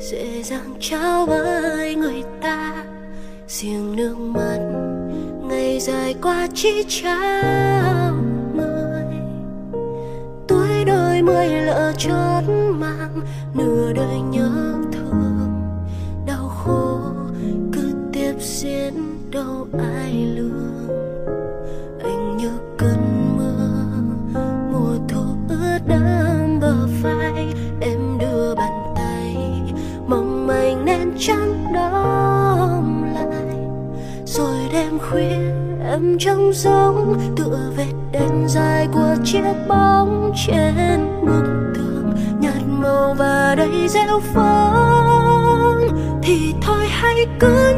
dễ dàng trao với người ta, riêng nước mắt ngày dài qua chỉ trao người. Tuổi đôi mươi lỡ chót mang, nửa đời nhớ thương. Đau khổ cứ tiếp diễn đâu ai lường. Anh nhớ cơn trắng đóng lại. Rồi đêm khuya em trông giống tựa vệt đen dài của chiếc bóng trên bức tường. Nhạt màu và đầy rêu phong thì thôi hãy cứ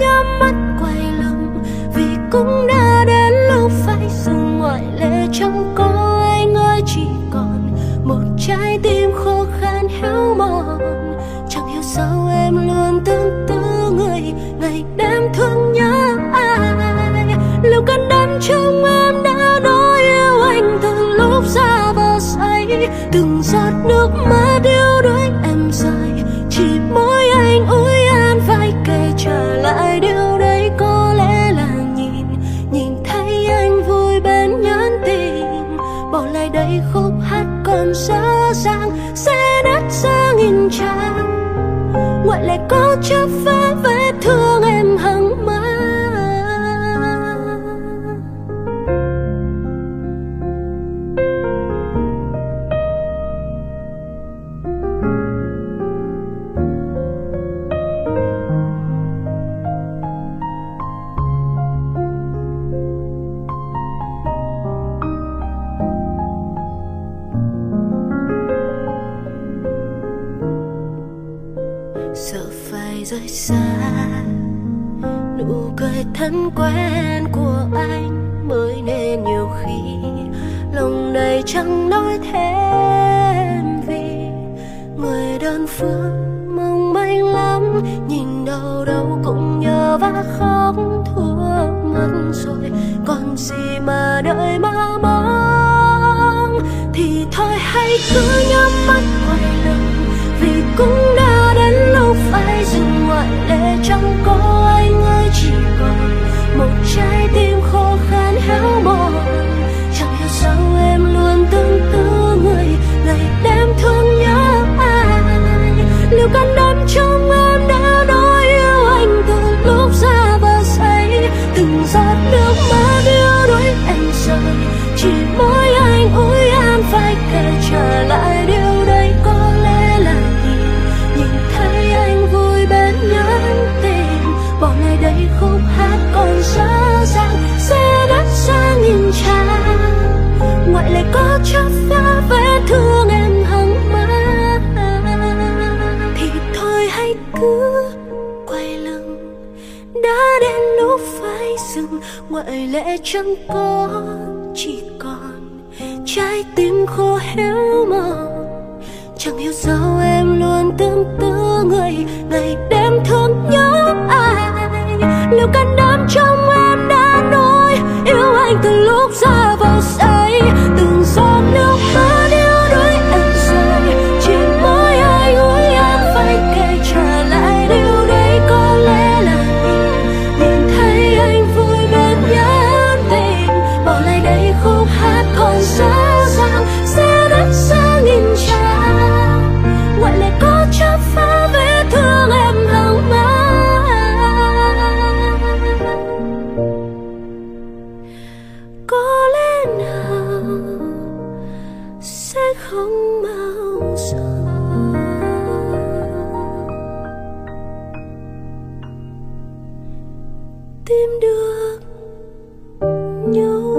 từng giọt nước mắt yêu đuối em rơi chỉ mỗi anh ủi an vai kề trả lại điều đấy có lẽ là nhìn. Nhìn thấy anh vui bên nhắn tin. Bỏ lại đây khúc hát còn dở ràng sẽ đất ra nghìn trang ngoại lại có chấp phá rời xa nụ cười thân quen của anh mới nên nhiều khi lòng này chẳng nói thêm vì người đơn phương mong manh lắm nhìn đâu đâu cũng nhớ và khóc thua mất rồi còn gì mà đợi mà mong thì thôi hãy cứ nhắm mắt ngoại chẳng có, chỉ còn trái tim khô héo mòn. Chẳng hiểu sao em luôn tương tư người ngày đêm thương nhớ ai. Liệu can đảm trong tìm được. Nhau